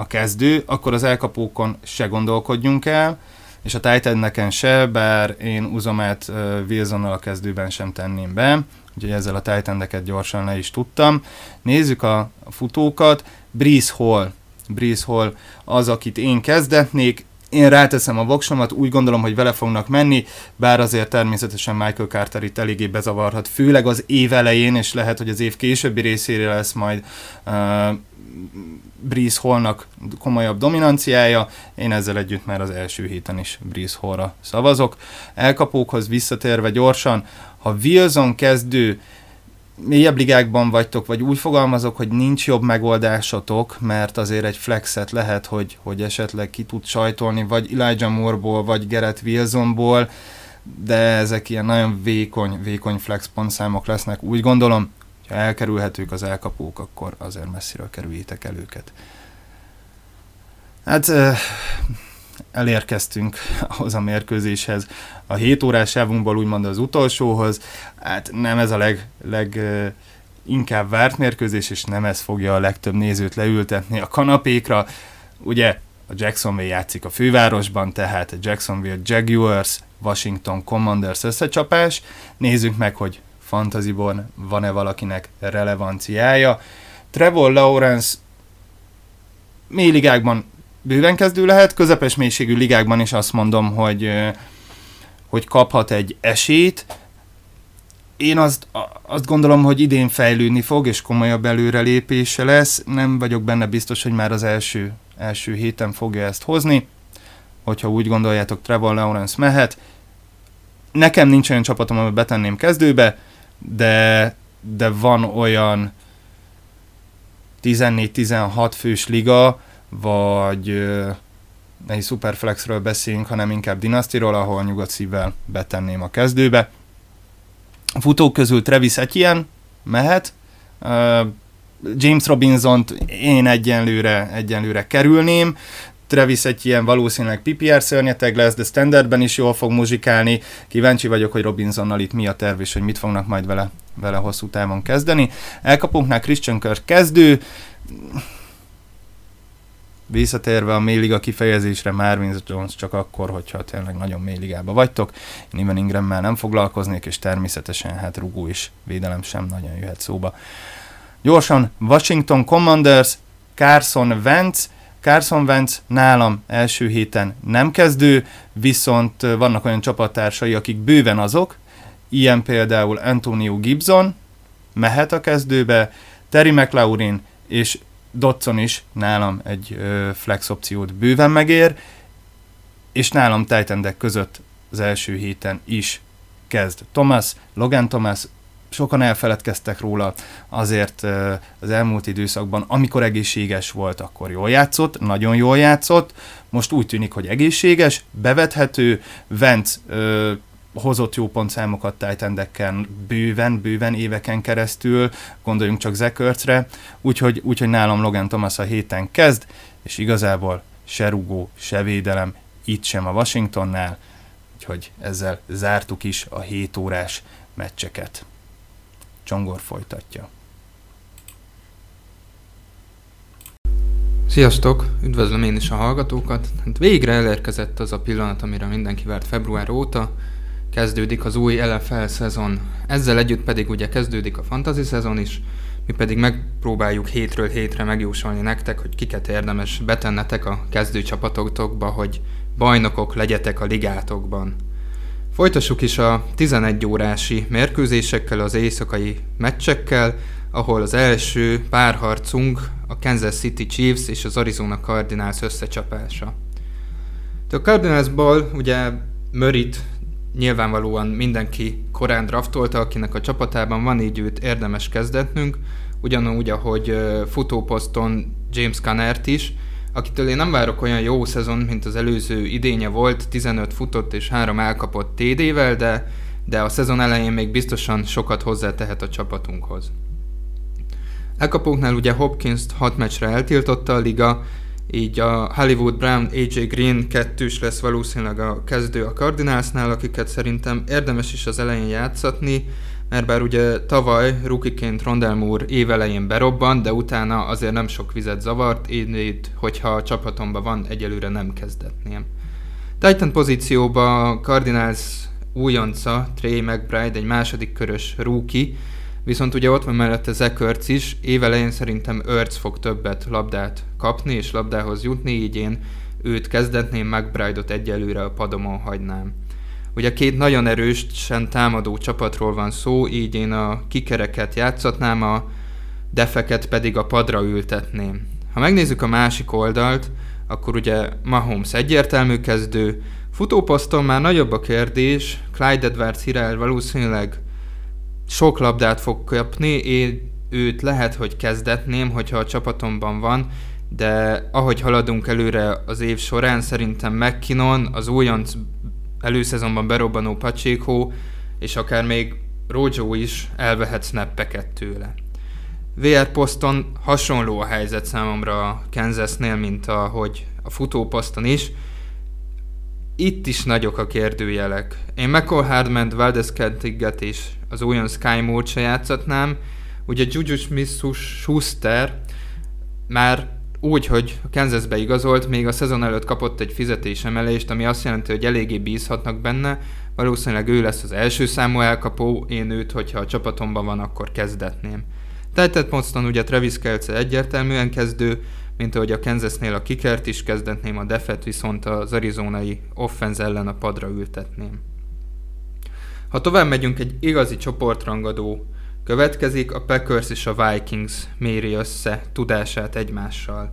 a kezdő, akkor az elkapókon se gondolkodjunk el, és a Titan se, bár én Uzomet uh, Wilsonnal a kezdőben sem tenném be, úgyhogy ezzel a titan gyorsan le is tudtam. Nézzük a futókat, Breeze Hall, Breeze Hall az, akit én kezdetnék, én ráteszem a voksomat, úgy gondolom, hogy vele fognak menni, bár azért természetesen Michael Carter itt eléggé bezavarhat, főleg az év elején, és lehet, hogy az év későbbi részére lesz majd uh, Breeze Hallnak komolyabb dominanciája, én ezzel együtt már az első héten is Breeze Hallra szavazok. Elkapókhoz visszatérve gyorsan, ha Wilson kezdő mélyebb ligákban vagytok, vagy úgy fogalmazok, hogy nincs jobb megoldásotok, mert azért egy flexet lehet, hogy, hogy esetleg ki tud sajtolni, vagy Elijah Moore-ból, vagy Gerett Wilsonból, de ezek ilyen nagyon vékony, vékony flex pontszámok lesznek, úgy gondolom ha elkerülhetők az elkapók, akkor azért messziről kerüljétek el őket. Hát elérkeztünk ahhoz a mérkőzéshez, a 7 órás sávunkból úgymond az utolsóhoz, hát nem ez a leg, leg inkább várt mérkőzés, és nem ez fogja a legtöbb nézőt leültetni a kanapékra. Ugye a Jacksonville játszik a fővárosban, tehát a Jacksonville Jaguars, Washington Commanders összecsapás. Nézzük meg, hogy fantasyban van-e valakinek relevanciája. Trevor Lawrence mély ligákban bőven kezdő lehet, közepes mélységű ligákban is azt mondom, hogy, hogy kaphat egy esélyt. Én azt, azt gondolom, hogy idén fejlődni fog, és komolyabb előrelépése lesz. Nem vagyok benne biztos, hogy már az első, első héten fogja ezt hozni. Hogyha úgy gondoljátok, Trevor Lawrence mehet. Nekem nincs olyan csapatom, amit betenném kezdőbe, de, de van olyan 14-16 fős liga, vagy ne is Superflexről beszéljünk, hanem inkább Dynastyról, ahol nyugodt szívvel betenném a kezdőbe. A futók közül Travis Etienne mehet, James Robinson-t én egyenlőre, egyenlőre kerülném, Travis egy ilyen valószínűleg PPR szörnyeteg lesz, de standardben is jól fog muzsikálni. Kíváncsi vagyok, hogy Robinsonnal itt mi a terv, és hogy mit fognak majd vele, vele hosszú távon kezdeni. Elkapunknál Christian Kirk kezdő, visszatérve a mélyliga kifejezésre, Marvin Jones csak akkor, hogyha tényleg nagyon mély ligába vagytok. Én Ivan Ingrammel nem foglalkoznék, és természetesen hát rugó is, védelem sem nagyon jöhet szóba. Gyorsan, Washington Commanders, Carson Wentz, Carson Wentz nálam első héten nem kezdő, viszont vannak olyan csapattársai, akik bőven azok, ilyen például Antonio Gibson, mehet a kezdőbe, Terry McLaurin és Dotson is nálam egy flex opciót bőven megér, és nálam Titan között az első héten is kezd. Thomas, Logan Thomas, sokan elfeledkeztek róla, azért az elmúlt időszakban, amikor egészséges volt, akkor jól játszott, nagyon jól játszott, most úgy tűnik, hogy egészséges, bevethető, Vent hozott jó pontszámokat titan bőven, bőven éveken keresztül, gondoljunk csak Zekörcre, úgyhogy, úgyhogy nálam Logan Thomas a héten kezd, és igazából se rugó, se védelem, itt sem a Washingtonnál, úgyhogy ezzel zártuk is a 7 órás meccseket. Csongor folytatja. Sziasztok! Üdvözlöm én is a hallgatókat. Hát végre elérkezett az a pillanat, amire mindenki várt február óta. Kezdődik az új LFL szezon. Ezzel együtt pedig ugye kezdődik a fantasy szezon is, mi pedig megpróbáljuk hétről hétre megjósolni nektek, hogy kiket érdemes betennetek a kezdő csapatokba, hogy bajnokok legyetek a ligátokban. Folytassuk is a 11 órási mérkőzésekkel, az éjszakai meccsekkel, ahol az első párharcunk a Kansas City Chiefs és az Arizona Cardinals összecsapása. De a Cardinalsból ugye Mörit nyilvánvalóan mindenki korán draftolta, akinek a csapatában van, így őt érdemes kezdetnünk, ugyanúgy, ahogy futóposzton James Cannert is, akitől én nem várok olyan jó szezon, mint az előző idénye volt, 15 futott és 3 elkapott TD-vel, de, de a szezon elején még biztosan sokat hozzátehet a csapatunkhoz. Elkapóknál ugye Hopkins-t 6 meccsre eltiltotta a liga, így a Hollywood Brown, AJ Green kettős lesz valószínűleg a kezdő a Cardinalsnál, akiket szerintem érdemes is az elején játszatni, mert bár ugye tavaly rukiként Rondell Moore évelején berobban, de utána azért nem sok vizet zavart, én itt, hogyha a csapatomban van, egyelőre nem kezdetném. Titan pozícióba Cardinals újonca, Trey McBride, egy második körös rookie, viszont ugye ott van mellette Zekörc is, évelején szerintem Örc fog többet labdát kapni és labdához jutni, így én őt kezdetném, McBride-ot egyelőre a padomon hagynám. Ugye két nagyon erősen támadó csapatról van szó, így én a kikereket játszatnám, a defeket pedig a padra ültetném. Ha megnézzük a másik oldalt, akkor ugye Mahomes egyértelmű kezdő, futóposzton már nagyobb a kérdés, Clyde Edwards Hillel valószínűleg sok labdát fog kapni, én őt lehet, hogy kezdetném, hogyha a csapatomban van, de ahogy haladunk előre az év során, szerintem McKinnon, az újonc előszezonban berobbanó Pacheco, és akár még Rojo is elvehet snappeket tőle. VR poszton hasonló a helyzet számomra a Kansasnél, mint ahogy a futóposzton is. Itt is nagyok a kérdőjelek. Én McCall Hardman, Valdez Kentigget és az újon Sky Moore se játszatnám. Ugye Juju Smith-Schuster már úgy, hogy Kansasbe igazolt, még a szezon előtt kapott egy fizetésemelést, ami azt jelenti, hogy eléggé bízhatnak benne. Valószínűleg ő lesz az első számú elkapó, én őt, hogyha a csapatomban van, akkor kezdetném. Titan Monston ugye Travis Kelce egyértelműen kezdő, mint ahogy a Kansasnél a kikert is kezdetném, a defet viszont az arizonai offense ellen a padra ültetném. Ha tovább megyünk, egy igazi csoportrangadó következik, a Packers és a Vikings méri össze tudását egymással.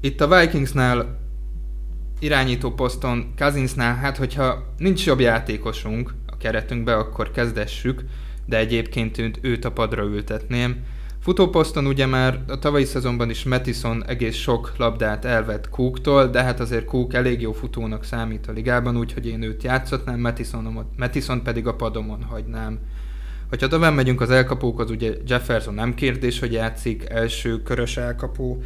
Itt a Vikingsnál irányító poszton, Kazinsnál, hát hogyha nincs jobb játékosunk a keretünkbe, akkor kezdessük, de egyébként őt, őt a padra ültetném. Futóposzton ugye már a tavalyi szezonban is Mattison egész sok labdát elvett Cooktól, de hát azért Cook elég jó futónak számít a ligában, úgyhogy én őt játszhatnám, Mattison pedig a padomon hagynám. Hogyha tovább megyünk az elkapókhoz, ugye Jefferson nem kérdés, hogy játszik, első körös elkapó,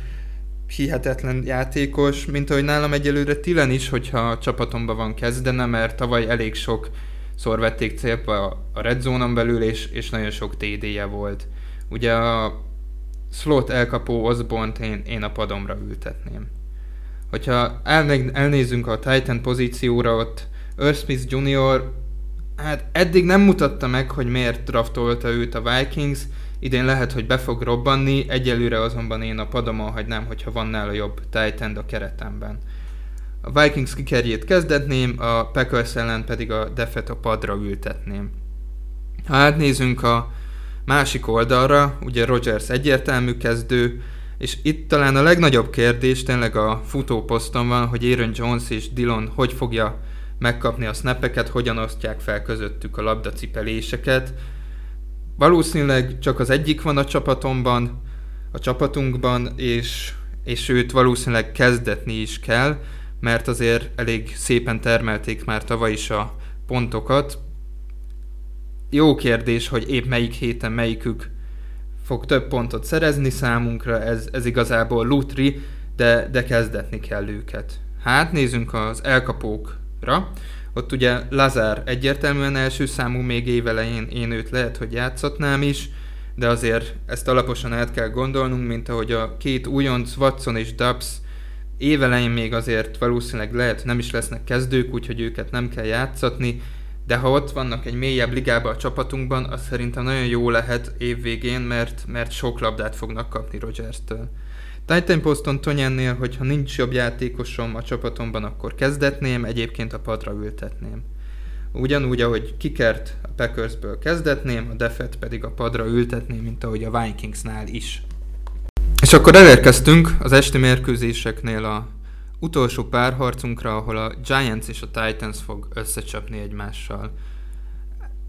hihetetlen játékos, mint ahogy nálam egyelőre Tilen is, hogyha a csapatomban van kezdene, mert tavaly elég sok szor vették célba a red zone belül, és, és nagyon sok TD-je volt. Ugye a slot elkapó osborne én, én a padomra ültetném. Hogyha elnézünk a Titan pozícióra, ott Earl Smith Jr. hát eddig nem mutatta meg, hogy miért draftolta őt a Vikings, idén lehet, hogy be fog robbanni, egyelőre azonban én a padomon hagynám, hogyha van nála jobb Titan a keretemben. A Vikings kikerjét kezdetném, a Packers ellen pedig a defet a padra ültetném. Ha átnézünk a másik oldalra, ugye Rogers egyértelmű kezdő, és itt talán a legnagyobb kérdés tényleg a futóposzton van, hogy Aaron Jones és Dillon hogy fogja megkapni a snappeket, hogyan osztják fel közöttük a labdacipeléseket. Valószínűleg csak az egyik van a csapatomban, a csapatunkban, és, és őt valószínűleg kezdetni is kell, mert azért elég szépen termelték már tavaly is a pontokat. Jó kérdés, hogy épp melyik héten melyikük fog több pontot szerezni számunkra, ez, ez igazából lutri, de, de kezdetni kell őket. Hát nézzünk az elkapókra. Ott ugye Lazár egyértelműen első számú még évelején, én őt lehet, hogy játszatnám is, de azért ezt alaposan át kell gondolnunk, mint ahogy a két újonc, Watson és Dubs évelején még azért valószínűleg lehet nem is lesznek kezdők, úgyhogy őket nem kell játszatni, de ha ott vannak egy mélyebb ligába a csapatunkban, az szerintem nagyon jó lehet évvégén, mert, mert sok labdát fognak kapni Rogers-től. Titan Poston Tonyennél, hogyha nincs jobb játékosom a csapatomban, akkor kezdetném, egyébként a padra ültetném. Ugyanúgy, ahogy Kikert a Packersből kezdetném, a Defet pedig a padra ültetném, mint ahogy a Vikingsnál is. És akkor elérkeztünk az esti mérkőzéseknél a utolsó párharcunkra, ahol a Giants és a Titans fog összecsapni egymással.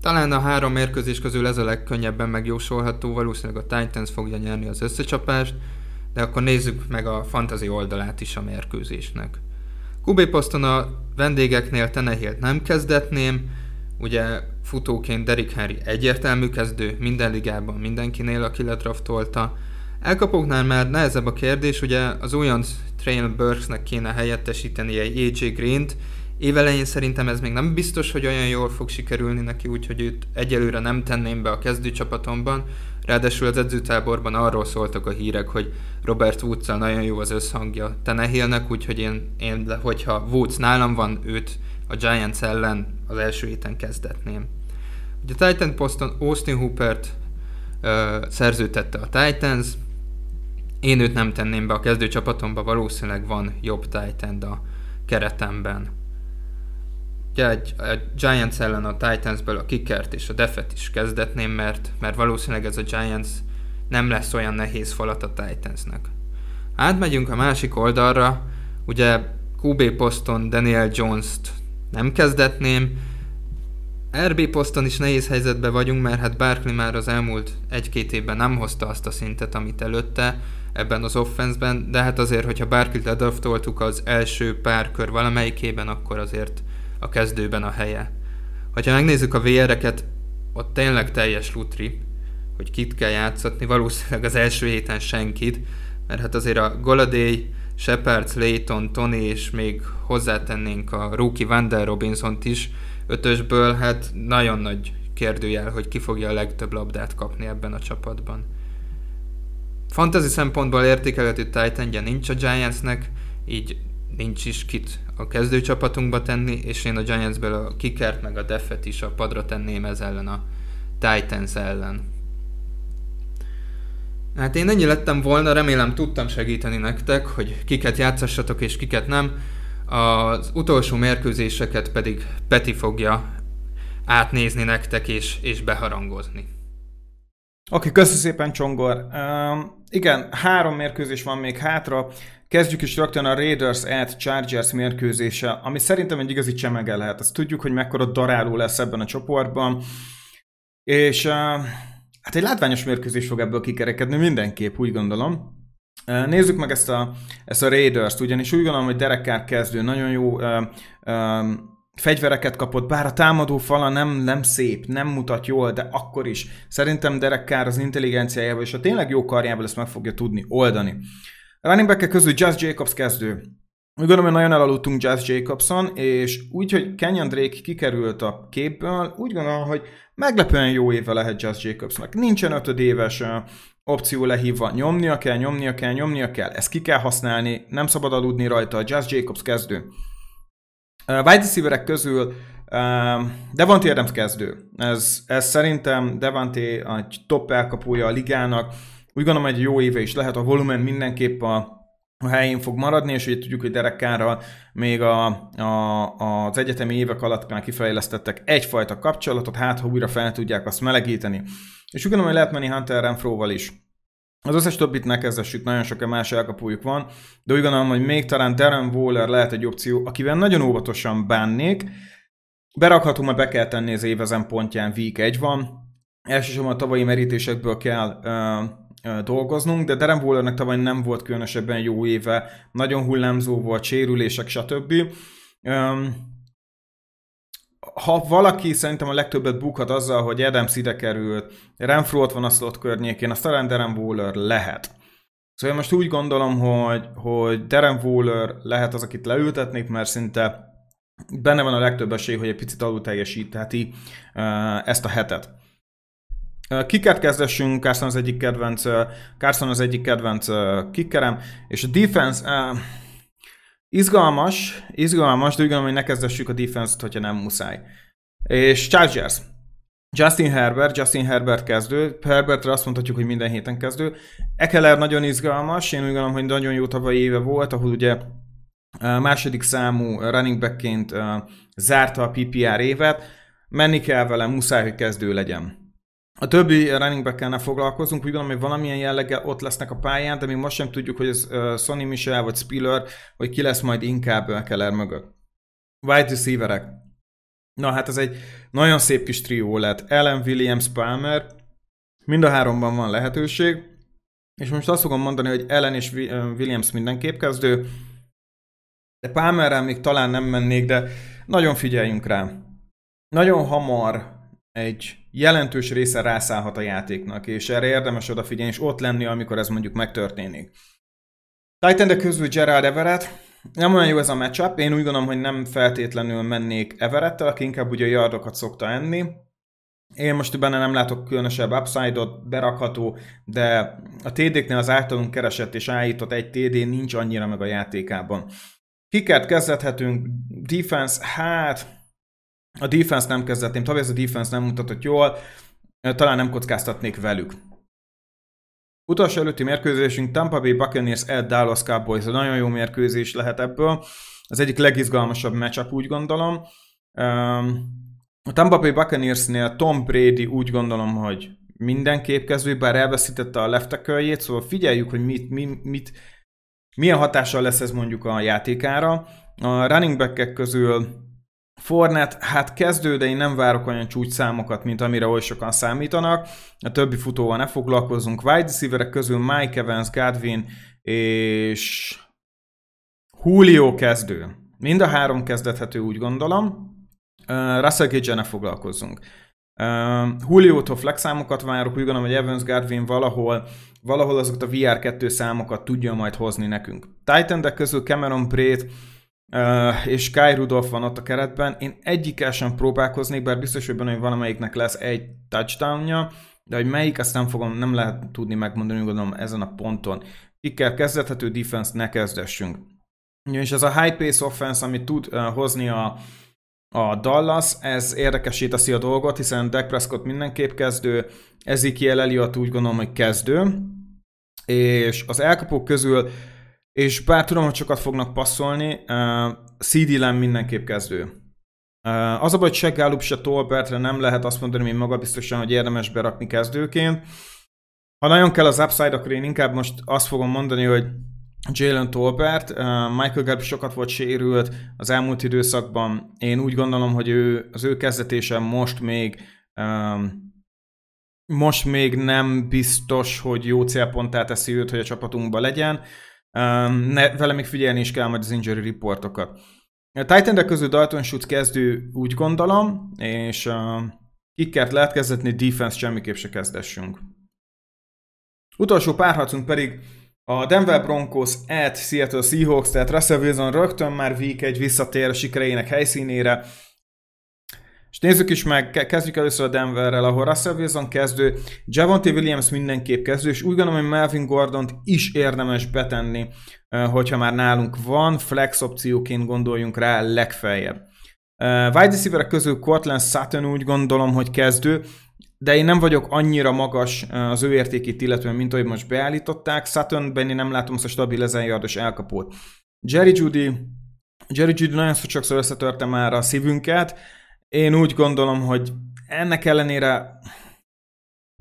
Talán a három mérkőzés közül ez a legkönnyebben megjósolható, valószínűleg a Titans fogja nyerni az összecsapást, de akkor nézzük meg a fantazi oldalát is a mérkőzésnek. QB poszton a vendégeknél Tenehilt nem kezdetném, ugye futóként Derrick Henry egyértelmű kezdő, minden ligában, mindenkinél, aki ledraftolta. Elkapóknál már nehezebb a kérdés, ugye az olyan Trail Burksnek kéne helyettesíteni egy AJ Green-t, Évelején szerintem ez még nem biztos, hogy olyan jól fog sikerülni neki, úgyhogy őt egyelőre nem tenném be a kezdőcsapatomban. Ráadásul az edzőtáborban arról szóltak a hírek, hogy Robert woods nagyon jó az összhangja Tenehillnek, úgyhogy én, én, hogyha Woods nálam van, őt a Giants ellen az első héten kezdetném. Ugye a Titan poszton Austin Hoopert ö, szerződtette a Titans, én őt nem tenném be a kezdőcsapatomba, valószínűleg van jobb Titan a keretemben. Ugye egy, a Giants ellen a Titansből a Kickert és a Defet is kezdetném, mert, mert valószínűleg ez a Giants nem lesz olyan nehéz falat a Titansnek. Átmegyünk a másik oldalra, ugye QB poszton Daniel Jones-t nem kezdetném, RB poszton is nehéz helyzetben vagyunk, mert hát Barkley már az elmúlt egy-két évben nem hozta azt a szintet, amit előtte ebben az offenszben, de hát azért, hogyha Barkley-t az első pár kör valamelyikében, akkor azért a kezdőben a helye. Ha megnézzük a VR-eket, ott tényleg teljes lutri, hogy kit kell játszatni, valószínűleg az első héten senkit, mert hát azért a Goladé, Shepard, Slayton, Tony és még hozzátennénk a rookie Vander robinson is ötösből, hát nagyon nagy kérdőjel, hogy ki fogja a legtöbb labdát kapni ebben a csapatban. Fantasy szempontból értékelhető titan nincs a Giantsnek, így nincs is kit a kezdőcsapatunkba tenni, és én a Giantsből a Kickert meg a Defet is a padra tenném ez ellen a Titans ellen. Hát én ennyi lettem volna, remélem tudtam segíteni nektek, hogy kiket játszassatok és kiket nem. Az utolsó mérkőzéseket pedig Peti fogja átnézni nektek és, és beharangozni. Oké, okay, köszönöm szépen Csongor. Um, igen, három mérkőzés van még hátra. Kezdjük is rögtön a Raiders at Chargers mérkőzése, ami szerintem egy igazi csemege lehet. Azt tudjuk, hogy mekkora daráló lesz ebben a csoportban. És uh, hát egy látványos mérkőzés fog ebből kikerekedni mindenképp, úgy gondolom. Nézzük meg ezt a, ezt a Raiders-t, ugyanis úgy gondolom, hogy Derek Carr kezdő nagyon jó uh, uh, fegyvereket kapott, bár a támadó fala nem, nem szép, nem mutat jól, de akkor is. Szerintem Derek Carr az intelligenciájával és a tényleg jó karjával ezt meg fogja tudni oldani. Running back közül Jazz Jacobs kezdő. Úgy gondolom, hogy nagyon elaludtunk Jazz Jacobson, és úgy, hogy Kenyon Drake kikerült a képből, úgy gondolom, hogy meglepően jó éve lehet Jazz Jacobsnak. Nincsen ötödéves opció lehívva, nyomnia kell, nyomnia kell, nyomnia kell, ezt ki kell használni, nem szabad aludni rajta, a Jazz Jacobs kezdő. Wide receiverek közül Devante Adams kezdő. Ez, ez szerintem Devante a top elkapója a ligának, úgy gondolom, hogy jó éve is lehet, a volumen mindenképp a, a helyén fog maradni, és ugye tudjuk, hogy Derek Kárral még a, a, az egyetemi évek alatt már kifejlesztettek egyfajta kapcsolatot, hát ha újra fel tudják azt melegíteni. És úgy gondolom, hogy lehet menni Hunter Renfro-val is. Az összes többit ne kezdessük, nagyon sok más elkapójuk van, de úgy gondolom, hogy még talán Darren Waller lehet egy opció, akivel nagyon óvatosan bánnék. Berakhatom, mert be kell tenni az évezem pontján, week 1 van. Elsősorban a tavalyi merítésekből kell uh, dolgoznunk, de Darren Wallernek tavaly nem volt különösebben jó éve, nagyon hullámzó volt, sérülések, stb. Ha valaki szerintem a legtöbbet bukhat azzal, hogy Adam ide került, Renfro ott van a slot környékén, az talán Darren Waller lehet. Szóval én most úgy gondolom, hogy, hogy Darren Waller lehet az, akit leültetnék, mert szinte benne van a legtöbb esély, hogy egy picit alul teljesítheti uh, ezt a hetet. Uh, Kiket kezdessünk, Carson az egyik kedvenc, uh, Carson az egyik kedvenc kickerem, és a defense izgalmas, izgalmas, de úgy gondolom, hogy ne kezdessük a defense-t, hogyha nem muszáj. És Chargers. Justin Herbert, Justin Herbert kezdő, Herbertre azt mondhatjuk, hogy minden héten kezdő. Ekeler nagyon izgalmas, én úgy gondolom, hogy nagyon jó tavalyi éve volt, ahol ugye második számú running backként zárta a PPR évet, menni kell vele, muszáj, hogy kezdő legyen. A többi running back ne foglalkozunk, úgy gondolom, hogy valamilyen jelleggel ott lesznek a pályán, de mi most sem tudjuk, hogy ez Sonny Michel vagy Spiller, vagy ki lesz majd inkább Keller mögött. Wide receiverek. Na hát ez egy nagyon szép kis trió lett. Ellen Williams Palmer, mind a háromban van lehetőség, és most azt fogom mondani, hogy Ellen és Williams mindenképp kezdő, de Palmerrel még talán nem mennék, de nagyon figyeljünk rá. Nagyon hamar egy jelentős része rászállhat a játéknak, és erre érdemes odafigyelni, és ott lenni, amikor ez mondjuk megtörténik. titan közül Gerard Everett, nem olyan jó ez a matchup, én úgy gondolom, hogy nem feltétlenül mennék Everettel, aki inkább ugye yardokat szokta enni. Én most benne nem látok különösebb upside-ot, berakható, de a TD-knél az általunk keresett és állított egy TD nincs annyira meg a játékában. Kiket kezdhetünk? Defense, hát a defense nem kezdetném. Tavaly ez a defense nem mutatott jól, talán nem kockáztatnék velük. Utolsó előtti mérkőzésünk Tampa Bay Buccaneers at Dallas Cowboys. Nagyon jó mérkőzés lehet ebből. Az egyik legizgalmasabb matchup, úgy gondolom. A Tampa Bay Buccaneersnél Tom Brady úgy gondolom, hogy mindenképp kezdő, bár elveszítette a left tackle szóval figyeljük, hogy mit, mit, mit, milyen hatással lesz ez mondjuk a játékára. A running back közül Fornet, hát kezdő, de én nem várok olyan csúcs számokat, mint amire oly sokan számítanak. A többi futóval ne foglalkozunk. Wide receiverek közül Mike Evans, Godwin és Julio kezdő. Mind a három kezdethető, úgy gondolom. Uh, Russell gage ne foglalkozzunk. Uh, Julio-tól flex számokat várok, úgy gondolom, hogy Evans Godwin valahol, valahol azokat a VR2 számokat tudja majd hozni nekünk. Titan közül Cameron Brate, Uh, és Kai Rudolph van ott a keretben. Én egyikkel sem próbálkoznék, bár biztos, hogy benne, hogy valamelyiknek lesz egy touchdownja, de hogy melyik, azt nem fogom, nem lehet tudni megmondani, gondolom ezen a ponton. Kikkel kezdethető defense ne kezdessünk. És ez a high pace offense, amit tud uh, hozni a, a Dallas, ez érdekesé teszi a dolgot, hiszen Dak Prescott mindenképp kezdő, Ezekiel Elliott úgy gondolom, hogy kezdő, és az elkapók közül és bár tudom, hogy sokat fognak passzolni, uh, CD Lamb mindenképp kezdő. Uh, az a baj, hogy se Gallup, se Tolbertre nem lehet azt mondani, hogy maga biztosan, hogy érdemes berakni kezdőként. Ha nagyon kell az upside, akkor én inkább most azt fogom mondani, hogy Jalen Tolbert, uh, Michael Gallup sokat volt sérült az elmúlt időszakban. Én úgy gondolom, hogy ő, az ő kezdetése most még um, most még nem biztos, hogy jó célponttá teszi őt, hogy a csapatunkban legyen. Um, ne, vele még figyelni is kell majd az injury reportokat. A titan közül Dalton Schultz kezdő, úgy gondolom, és uh, kikert lehet kezdetni, defense semmiképp se kezdessünk. Utolsó párharcunk pedig a Denver Broncos at Seattle Seahawks, tehát Russell Wilson rögtön már week egy visszatér a sikereinek helyszínére, és nézzük is meg, kezdjük először a Denverrel, ahol Russell Wilson kezdő, Javonte Williams mindenképp kezdő, és úgy gondolom, hogy Melvin Gordont is érdemes betenni, hogyha már nálunk van, flex opcióként gondoljunk rá legfeljebb. Wide receiverek közül Cortland Sutton úgy gondolom, hogy kezdő, de én nem vagyok annyira magas az ő értékét illetően, mint ahogy most beállították. Sutton én nem látom azt a stabil ezen elkapót. Jerry Judy, Jerry Judy nagyon sokszor összetörte már a szívünket, én úgy gondolom, hogy ennek ellenére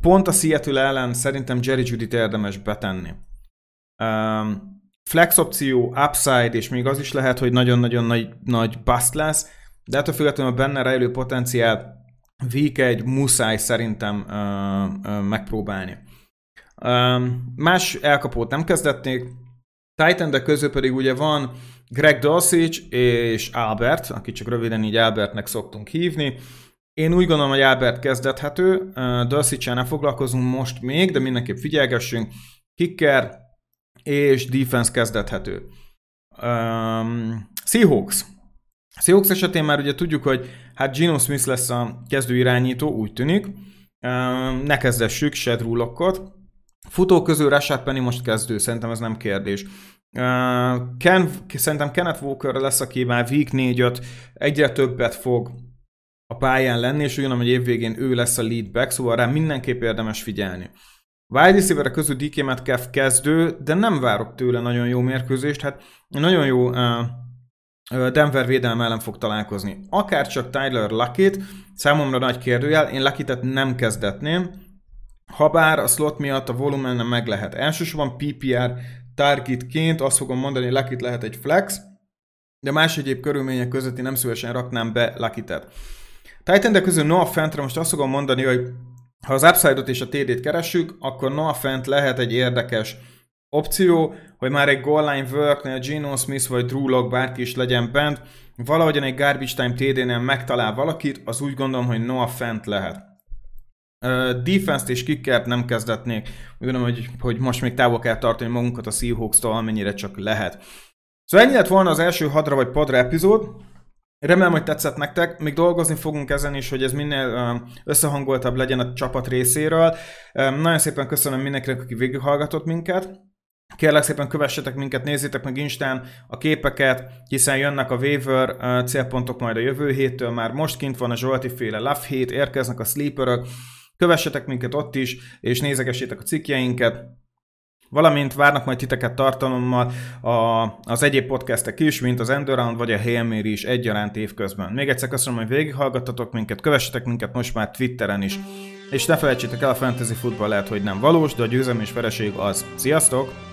pont a Seattle ellen szerintem Jerry Judy-t érdemes betenni. Um, flex opció, upside, és még az is lehet, hogy nagyon-nagyon nagy, nagy bust lesz, de ettől függetlenül a benne rejlő potenciál week egy muszáj szerintem uh, uh, megpróbálni. Más elkapót nem kezdették, titan közül pedig ugye van Greg Dulcich és Albert, aki csak röviden így Albertnek szoktunk hívni. Én úgy gondolom, hogy Albert kezdethető, dulcich ne foglalkozunk most még, de mindenképp figyelgessünk. Kicker és defense kezdethető. Um, Seahawks. Seahawks esetén már ugye tudjuk, hogy hát Gino Smith lesz a kezdő irányító, úgy tűnik. Um, ne kezdessük se Drew Futó közül Rashad Penny most kezdő, szerintem ez nem kérdés. Ken, szerintem Kenneth Walker lesz, aki már week 4-5 egyre többet fog a pályán lenni, és ugyanúgy évvégén ő lesz a lead back, szóval rá mindenképp érdemes figyelni. Wide receiver közül DK Metcalf kezdő, de nem várok tőle nagyon jó mérkőzést, hát nagyon jó Denver védelme ellen fog találkozni. Akár csak Tyler Luckett, számomra nagy kérdőjel, én Luckitet nem kezdetném, habár a slot miatt a volumen meg lehet. Elsősorban PPR targetként azt fogom mondani, hogy Luckett lehet egy flex, de más egyéb körülmények közötti nem szívesen raknám be Luckitet. Titan közül Noah Fentre most azt fogom mondani, hogy ha az upside-ot és a TD-t keresünk, akkor Noah Fent lehet egy érdekes opció, hogy már egy goal line work Geno Smith vagy Drew Lock bárki is legyen bent, valahogyan egy garbage time TD-nél megtalál valakit, az úgy gondolom, hogy Noah Fent lehet. Uh, defense-t és kickert nem kezdetnék. Úgy gondolom, hogy, hogy most még távol kell tartani magunkat a Seahawks-tól, amennyire csak lehet. Szóval ennyi lett volna az első hadra vagy padra epizód. Remélem, hogy tetszett nektek. Még dolgozni fogunk ezen is, hogy ez minél összehangoltabb legyen a csapat részéről. Nagyon szépen köszönöm mindenkinek, aki végighallgatott minket. Kérlek szépen kövessetek minket, nézzétek meg Instán a képeket, hiszen jönnek a waiver célpontok majd a jövő héttől, már most kint van a Zsolti féle Love Hate, érkeznek a sleeperök, kövessetek minket ott is, és nézegessétek a cikkjeinket, valamint várnak majd titeket tartalommal a, az egyéb podcastek is, mint az Enduround vagy a Hail is egyaránt évközben. Még egyszer köszönöm, hogy végighallgattatok minket, kövessetek minket most már Twitteren is. És ne felejtsétek el, a fantasy futball lehet, hogy nem valós, de a győzelem és vereség az. Sziasztok!